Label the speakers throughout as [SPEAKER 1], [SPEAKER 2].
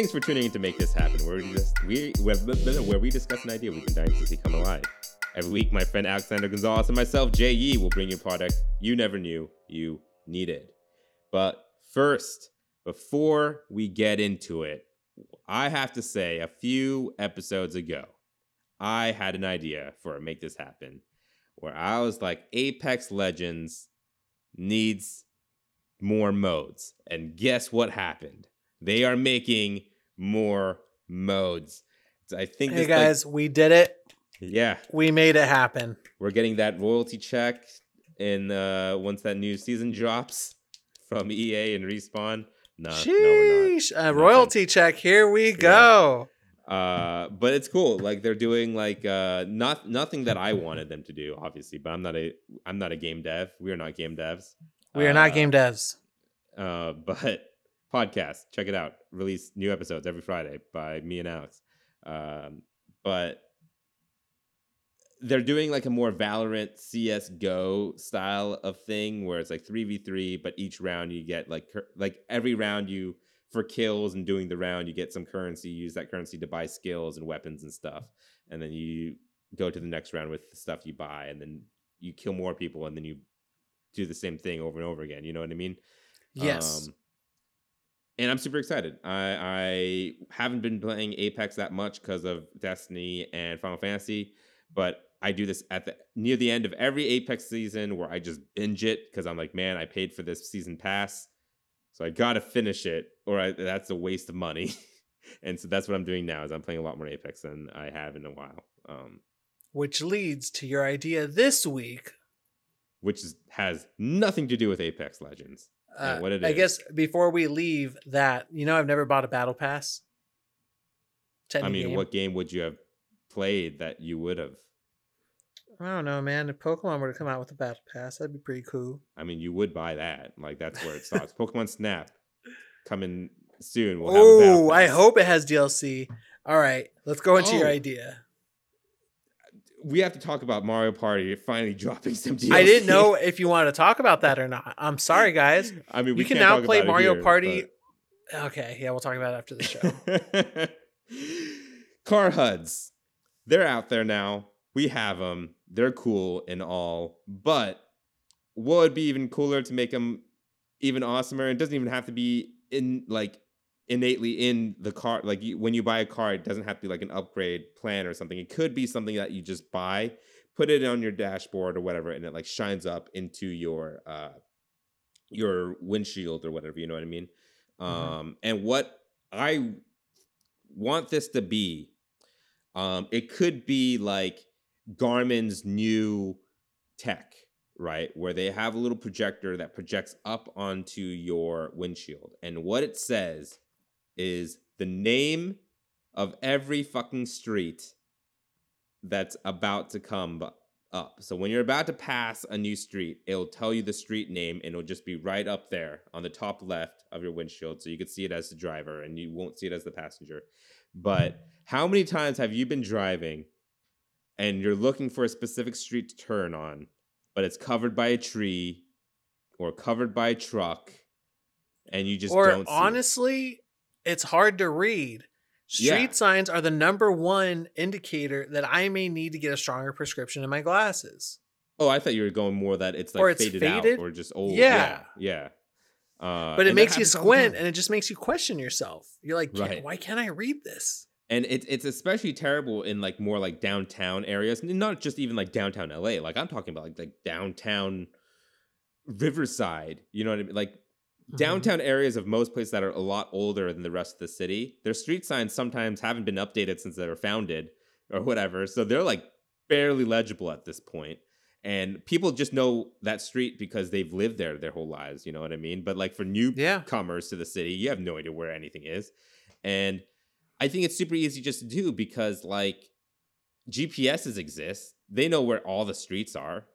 [SPEAKER 1] Thanks for tuning in to make this happen. Where we just we where we discuss an idea we've been dying to see come alive. Every week, my friend Alexander Gonzalez and myself, Jay Yee, will bring you a product you never knew you needed. But first, before we get into it, I have to say a few episodes ago, I had an idea for a Make This Happen where I was like, Apex Legends needs more modes. And guess what happened? They are making more modes. I think
[SPEAKER 2] Hey guys, we did it.
[SPEAKER 1] yeah,
[SPEAKER 2] We made it happen.
[SPEAKER 1] we're getting that royalty check in uh once that new season drops from EA and Respawn. No, no,
[SPEAKER 2] Sheesh. A royalty check. Here we
[SPEAKER 1] Yeah.
[SPEAKER 2] go.
[SPEAKER 1] Uh, but it's cool. Like they're doing like uh not nothing that I wanted them to do, obviously. But I'm not a I'm not a game dev. We are not game devs.
[SPEAKER 2] We are
[SPEAKER 1] Uh,
[SPEAKER 2] not game devs.
[SPEAKER 1] Uh, but podcast, check it out. Release new episodes every Friday by me and Alex. Um, but they're doing like a more Valorant CS:GO style of thing where it's like three v three, but each round you get like like every round you for kills and doing the round you get some currency. You use that currency to buy skills and weapons and stuff, and then you go to the next round with the stuff you buy, and then you kill more people, and then you do the same thing over and over again. You know what I mean?
[SPEAKER 2] Yes.
[SPEAKER 1] Um, and I'm super excited. I, I haven't been playing Apex that much because of Destiny and Final Fantasy, but I do this at the near the end of every Apex season where I just binge it because I'm like, man, I paid for this season pass, so I gotta finish it, or I, that's a waste of money. and so that's what I'm doing now. Is I'm playing a lot more Apex than I have in a while. Um,
[SPEAKER 2] Which leads to your idea this week.
[SPEAKER 1] which is, has nothing to do with Apex Legends. Yeah,
[SPEAKER 2] Uh,
[SPEAKER 1] what it
[SPEAKER 2] I
[SPEAKER 1] is.
[SPEAKER 2] guess before we leave that, you know, I've never bought a battle pass.
[SPEAKER 1] I mean,
[SPEAKER 2] game.
[SPEAKER 1] what game would you have played that you would have?
[SPEAKER 2] I don't know, man. If Pokemon were to come out with a battle pass, that'd be pretty cool.
[SPEAKER 1] I mean, you would buy that. Like that's where it starts. Pokemon Snap coming soon. We'll have a battle
[SPEAKER 2] Oh, I hope it has DLC. All right, let's go into your
[SPEAKER 1] Oh.
[SPEAKER 2] idea.
[SPEAKER 1] We have to talk about Mario Party finally dropping some DLC.
[SPEAKER 2] I didn't know if you wanted to talk about that or not. I'm sorry, guys.
[SPEAKER 1] I mean, we
[SPEAKER 2] you can now play Mario
[SPEAKER 1] here,
[SPEAKER 2] Party. Okay, yeah, we'll talk about it after the show.
[SPEAKER 1] Car HUDs, they're out there now. We have them. They're cool and all, but what would be even cooler to make them even awesomer? It doesn't even have to be in like innately in the car. Like you, when you buy a car, it doesn't have to be like an upgrade plan or something. It could be something that you just buy, put it on your dashboard or whatever, and it like shines up into your uh your windshield or whatever. You know what I mean?
[SPEAKER 2] Mhm.
[SPEAKER 1] Um, and what I want this to be, um, it could be like Garmin's new tech, right? Where they have a little projector that projects up onto your windshield. And what it says is the name of every fucking street that's about to come up. So when you're about to pass a new street, it'll tell you the street name and it'll just be right up there on the top left of your windshield. So you could see it as the driver and you won't see it as the passenger. But how many times have you been driving and you're looking for a specific street to turn on, but it's covered by a tree or covered by a truck and you just
[SPEAKER 2] or
[SPEAKER 1] don't see it?
[SPEAKER 2] honestly, it's hard to read. Street
[SPEAKER 1] Yeah.
[SPEAKER 2] signs are the number one indicator that I may need to get a stronger prescription in my glasses.
[SPEAKER 1] Oh, I thought you were going more that it's like
[SPEAKER 2] Or it's
[SPEAKER 1] faded,
[SPEAKER 2] faded?
[SPEAKER 1] out or just old.
[SPEAKER 2] Yeah.
[SPEAKER 1] Yeah. yeah. Uh,
[SPEAKER 2] But it makes you
[SPEAKER 1] happens all the
[SPEAKER 2] squint and it just makes you question yourself. You're like, "Can't-
[SPEAKER 1] Right.
[SPEAKER 2] why can't I read this?
[SPEAKER 1] and it's it's especially terrible in like more like downtown areas, not just even like downtown LA. Like I'm talking about like like downtown Riverside. You know what I mean? Like.
[SPEAKER 2] Mm-hmm.
[SPEAKER 1] downtown areas of most places that are a lot older than the rest of the city. Their street signs sometimes haven't been updated since they were founded or whatever, so they're like barely legible at this point. And people just know that street because they've lived there their whole lives. You know what I mean? But like for new
[SPEAKER 2] Yeah.
[SPEAKER 1] to the city, you have no idea where anything is. And I think it's super easy just to do because like GPSs exist. They know where all the streets are.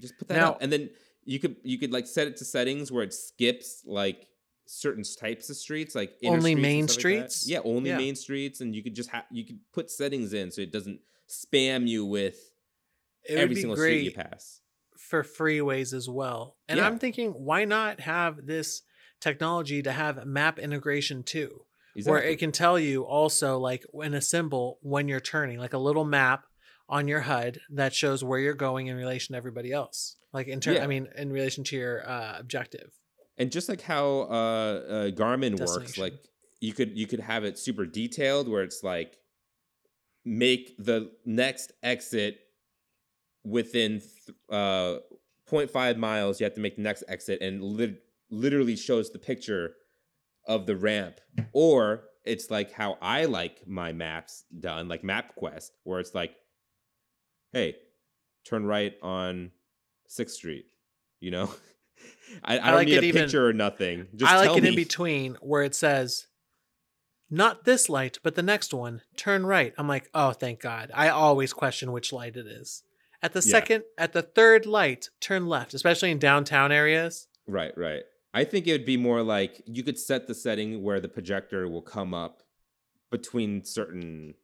[SPEAKER 1] Just put that
[SPEAKER 2] Now-
[SPEAKER 1] out. And then you could you could like set it to settings where it skips like certain types of streets, like inner
[SPEAKER 2] Only
[SPEAKER 1] streets
[SPEAKER 2] main
[SPEAKER 1] stuff like
[SPEAKER 2] streets?
[SPEAKER 1] yeah, only
[SPEAKER 2] Yeah.
[SPEAKER 1] main streets, and you could just have you could put settings in so it doesn't spam you with
[SPEAKER 2] It
[SPEAKER 1] every single street you pass.
[SPEAKER 2] for freeways as well. And
[SPEAKER 1] Yeah.
[SPEAKER 2] I'm thinking, why not have this technology to have map integration too? where it can tell you also like in a symbol when you're turning, like a little map on your HUD that shows where you're going in relation to everybody else. Like in terms,
[SPEAKER 1] yeah.
[SPEAKER 2] I mean, in relation to your uh, objective.
[SPEAKER 1] and just like how uh, uh garmin works like you could you could have it super detailed where it's like make the next exit within th- uh 0.5 miles you have to make the next exit and lit- literally shows the picture of the ramp or it's like how i like my maps done like mapquest where it's like hey turn right on 6th street you know I, I,
[SPEAKER 2] I
[SPEAKER 1] don't
[SPEAKER 2] like
[SPEAKER 1] need a
[SPEAKER 2] even-
[SPEAKER 1] picture or nothing just
[SPEAKER 2] I like it in between where it says, not this light, but the next one, turn right. I'm like, oh, thank God. I always question which light it is. At the
[SPEAKER 1] Yeah.
[SPEAKER 2] second, at the third light, turn left, especially in downtown areas.
[SPEAKER 1] Right, right. I think it would be more like you could set the setting where the projector will come up between certain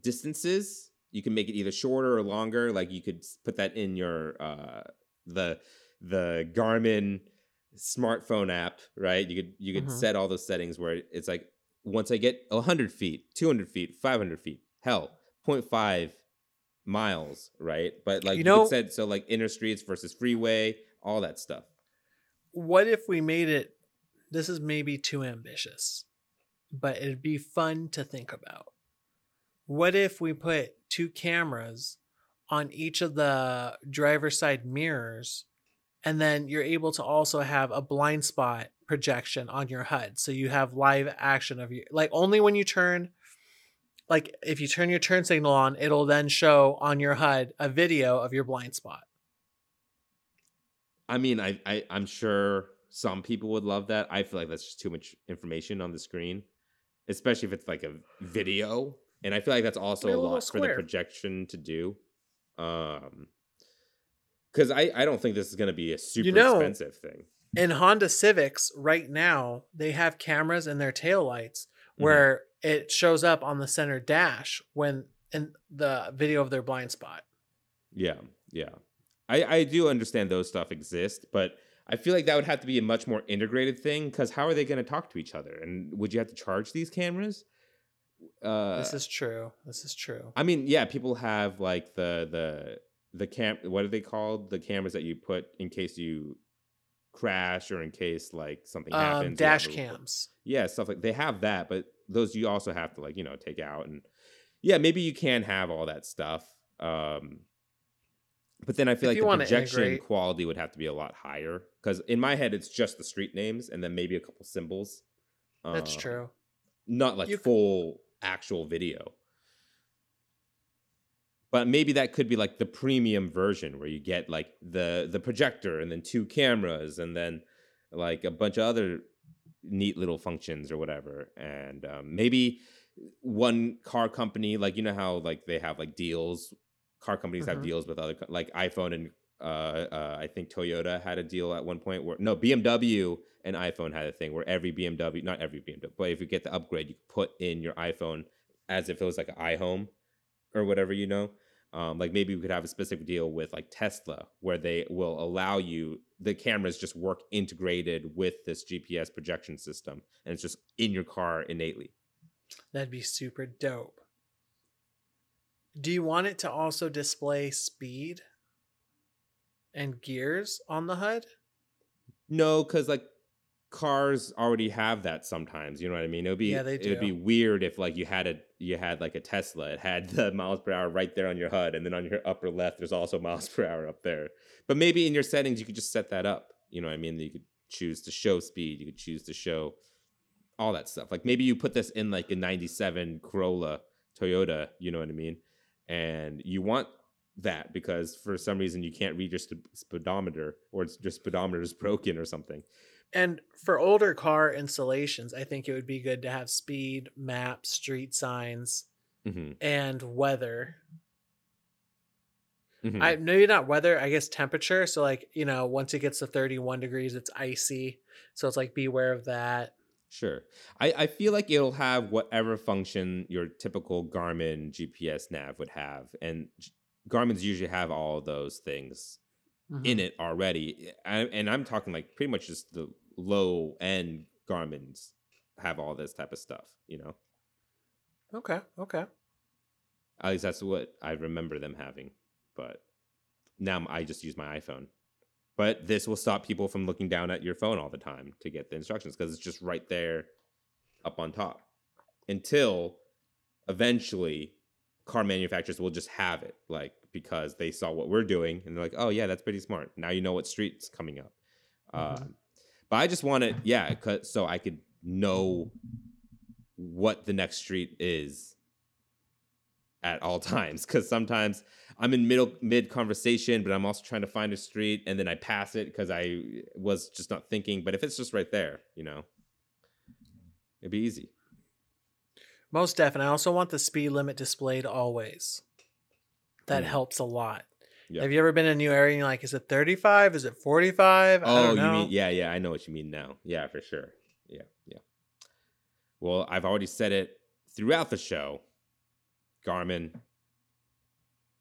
[SPEAKER 1] distances. You can make it either shorter or longer. Like you could put that in your uh the the Garmin smartphone app, right? You could you could
[SPEAKER 2] Mhm.
[SPEAKER 1] set all those settings where it's like once I get 100 feet, 200 feet, 500 feet, hell, 0.5 miles, right? But like
[SPEAKER 2] You
[SPEAKER 1] you,
[SPEAKER 2] know-
[SPEAKER 1] could set so like inner streets versus freeway, all that stuff.
[SPEAKER 2] What if we made it? This is maybe too ambitious, but it'd be fun to think about. What if we put two cameras on each of the driver's side mirrors, and then you're able to also have a blind spot projection on your HUD, so you have live action of you. Like only when you turn, like if you turn your turn signal on, it'll then show on your HUD a video of your blind spot.
[SPEAKER 1] I mean, I, I I'm sure some people would love that. I feel like that's just too much information on the screen, especially if it's like a video. And I feel like that's also a
[SPEAKER 2] a
[SPEAKER 1] lot for the projection to do. Um, because I I don't think this is going to be a super
[SPEAKER 2] know-
[SPEAKER 1] expensive thing.
[SPEAKER 2] in Honda Civics right now, they have cameras in their taillights
[SPEAKER 1] Mhm.
[SPEAKER 2] where it shows up on the center dash when in the video of their blind spot.
[SPEAKER 1] Yeah, yeah. I I do understand those stuff exist, but I feel like that would have to be a much more integrated thing. Because how are they going to talk to each other? And would you have to charge these cameras? Uh,
[SPEAKER 2] this is true. This is true.
[SPEAKER 1] I mean, yeah, people have like the the the cam. What are they called? The cameras that you put in case you crash or in case like something
[SPEAKER 2] Um,
[SPEAKER 1] happens.
[SPEAKER 2] dash cams.
[SPEAKER 1] Yeah, stuff like they have that, but those you also have to like you know take out and yeah, maybe you can have all that stuff. Um, but then I feel
[SPEAKER 2] If
[SPEAKER 1] like the projection quality would have to be a lot higher because in my head it's just the street names and then maybe a couple symbols.
[SPEAKER 2] That's
[SPEAKER 1] Um,
[SPEAKER 2] true.
[SPEAKER 1] not like
[SPEAKER 2] You
[SPEAKER 1] full actual video. But maybe that could be like the premium version where you get like the the projector and then two cameras and then like a bunch of other neat little functions or whatever. And um, maybe one car company, like you know how like they have like deals, car companies have
[SPEAKER 2] Mhm.
[SPEAKER 1] deals with other like iPhone and uh, uh, I think Toyota had a deal at one point where no BMW and iPhone had a thing where every BMW, not every BMW, but if you get the upgrade, you put in your iPhone as if it was like an iHome or whatever, you know. Um, like maybe we could have a specific deal with like Tesla where they will allow you the cameras just work integrated with this GPS projection system and it's just in your car innately.
[SPEAKER 2] That'd be super dope. Do you want it to also display speed and gears on the HUD?
[SPEAKER 1] No, because like cars already have that sometimes. You know what I mean? It would be
[SPEAKER 2] Yeah, they do.
[SPEAKER 1] it would be weird if like you had a you had like a Tesla. It had the miles per hour right there on your HUD, and then on your upper left, there's also miles per hour up there. But maybe in your settings, you could just set that up. You know what I mean? You could choose to show speed. You could choose to show all that stuff. Like maybe you put this in like a '97 Corolla Toyota. You know what I mean? And you want that because for some reason you can't read your sp- speedometer or it's your speedometer is broken or something.
[SPEAKER 2] And for older car installations, I think it would be good to have speed, map, street signs,
[SPEAKER 1] hmm
[SPEAKER 2] and weather.
[SPEAKER 1] hmm
[SPEAKER 2] I maybe not weather, I guess temperature. So like, you know, once it gets to 31 degrees, it's icy. So it's like beware of that.
[SPEAKER 1] Sure. I, I feel like it'll have whatever function your typical Garmin GPS nav would have. And Garmin's usually have all those things in mm-hmm. it already. I, and I'm talking like pretty much just the low end Garmin's have all this type of stuff. You know,
[SPEAKER 2] Okay. Okay.
[SPEAKER 1] at least that's what I remember them having. But now I just use my iPhone. But this will stop people from looking down at your phone all the time to get the instructions because it's just right there up on top. Until eventually car manufacturers will just have it, like because they saw what we're doing and they're like, oh, yeah, that's pretty smart. Now you know what street's coming up.
[SPEAKER 2] Mhm.
[SPEAKER 1] Um, but I just want it, yeah, 'cause- so I could know what the next street is at all times because sometimes i'm in middle mid conversation but i'm also trying to find a street and then i pass it because i was just not thinking but if it's just right there you know it'd be easy
[SPEAKER 2] Most definitely. I also want the speed limit displayed always. That
[SPEAKER 1] Mm.
[SPEAKER 2] helps a lot.
[SPEAKER 1] Yeah.
[SPEAKER 2] Have you ever been in a new area and you're like, is it 35? Is it 45? I
[SPEAKER 1] oh you mean yeah yeah i know what you mean now yeah for sure yeah yeah well i've already said it throughout the show garmin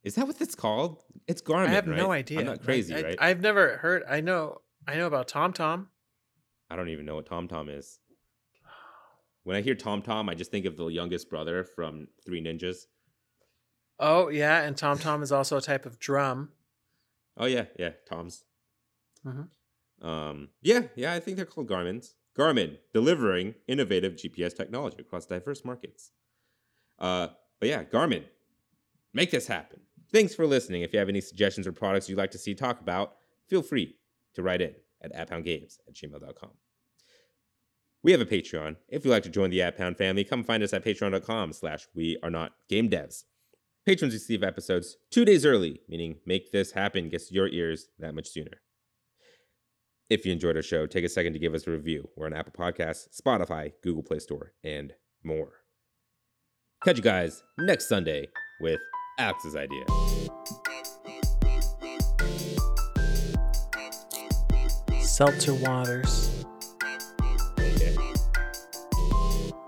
[SPEAKER 1] is that what it's called it's garmin
[SPEAKER 2] I have no idea.
[SPEAKER 1] i'm not crazy
[SPEAKER 2] I,
[SPEAKER 1] right
[SPEAKER 2] I, have never heard. I know. I know about TomTom.
[SPEAKER 1] I don't even know what TomTom is. When I hear TomTom, I just think of the youngest brother from Three Ninjas.
[SPEAKER 2] Oh yeah, and TomTom is also a type of drum.
[SPEAKER 1] Oh yeah, yeah, Toms.
[SPEAKER 2] Mhm.
[SPEAKER 1] Um, yeah, yeah, I think they're called Garmin's. Garmin delivering innovative GPS technology across diverse markets. Uh, but yeah, Garmin, make this happen. Thanks for listening. If you have any suggestions or products you'd like to see talk about, feel free to write in at apphoundgames at gmail.com. We have a Patreon. If you'd like to join the AppHound family, come find us at patreon.com slash we are not game devs. Patrons receive episodes two days early, meaning make this happen gets to your ears that much sooner. If you enjoyed our show, take a second to give us a review. We're on Apple Podcasts, Spotify, Google Play Store, and more. Catch you guys next Sunday with Alex's idea.
[SPEAKER 2] Seltzer waters.
[SPEAKER 1] Okay.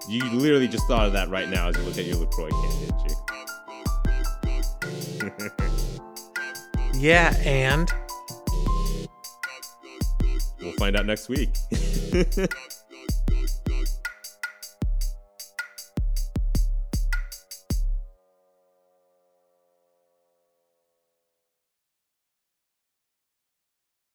[SPEAKER 1] You literally just thought of that right now as you look at your LaCroix can, didn't
[SPEAKER 2] Yeah, and
[SPEAKER 1] we'll find out next week.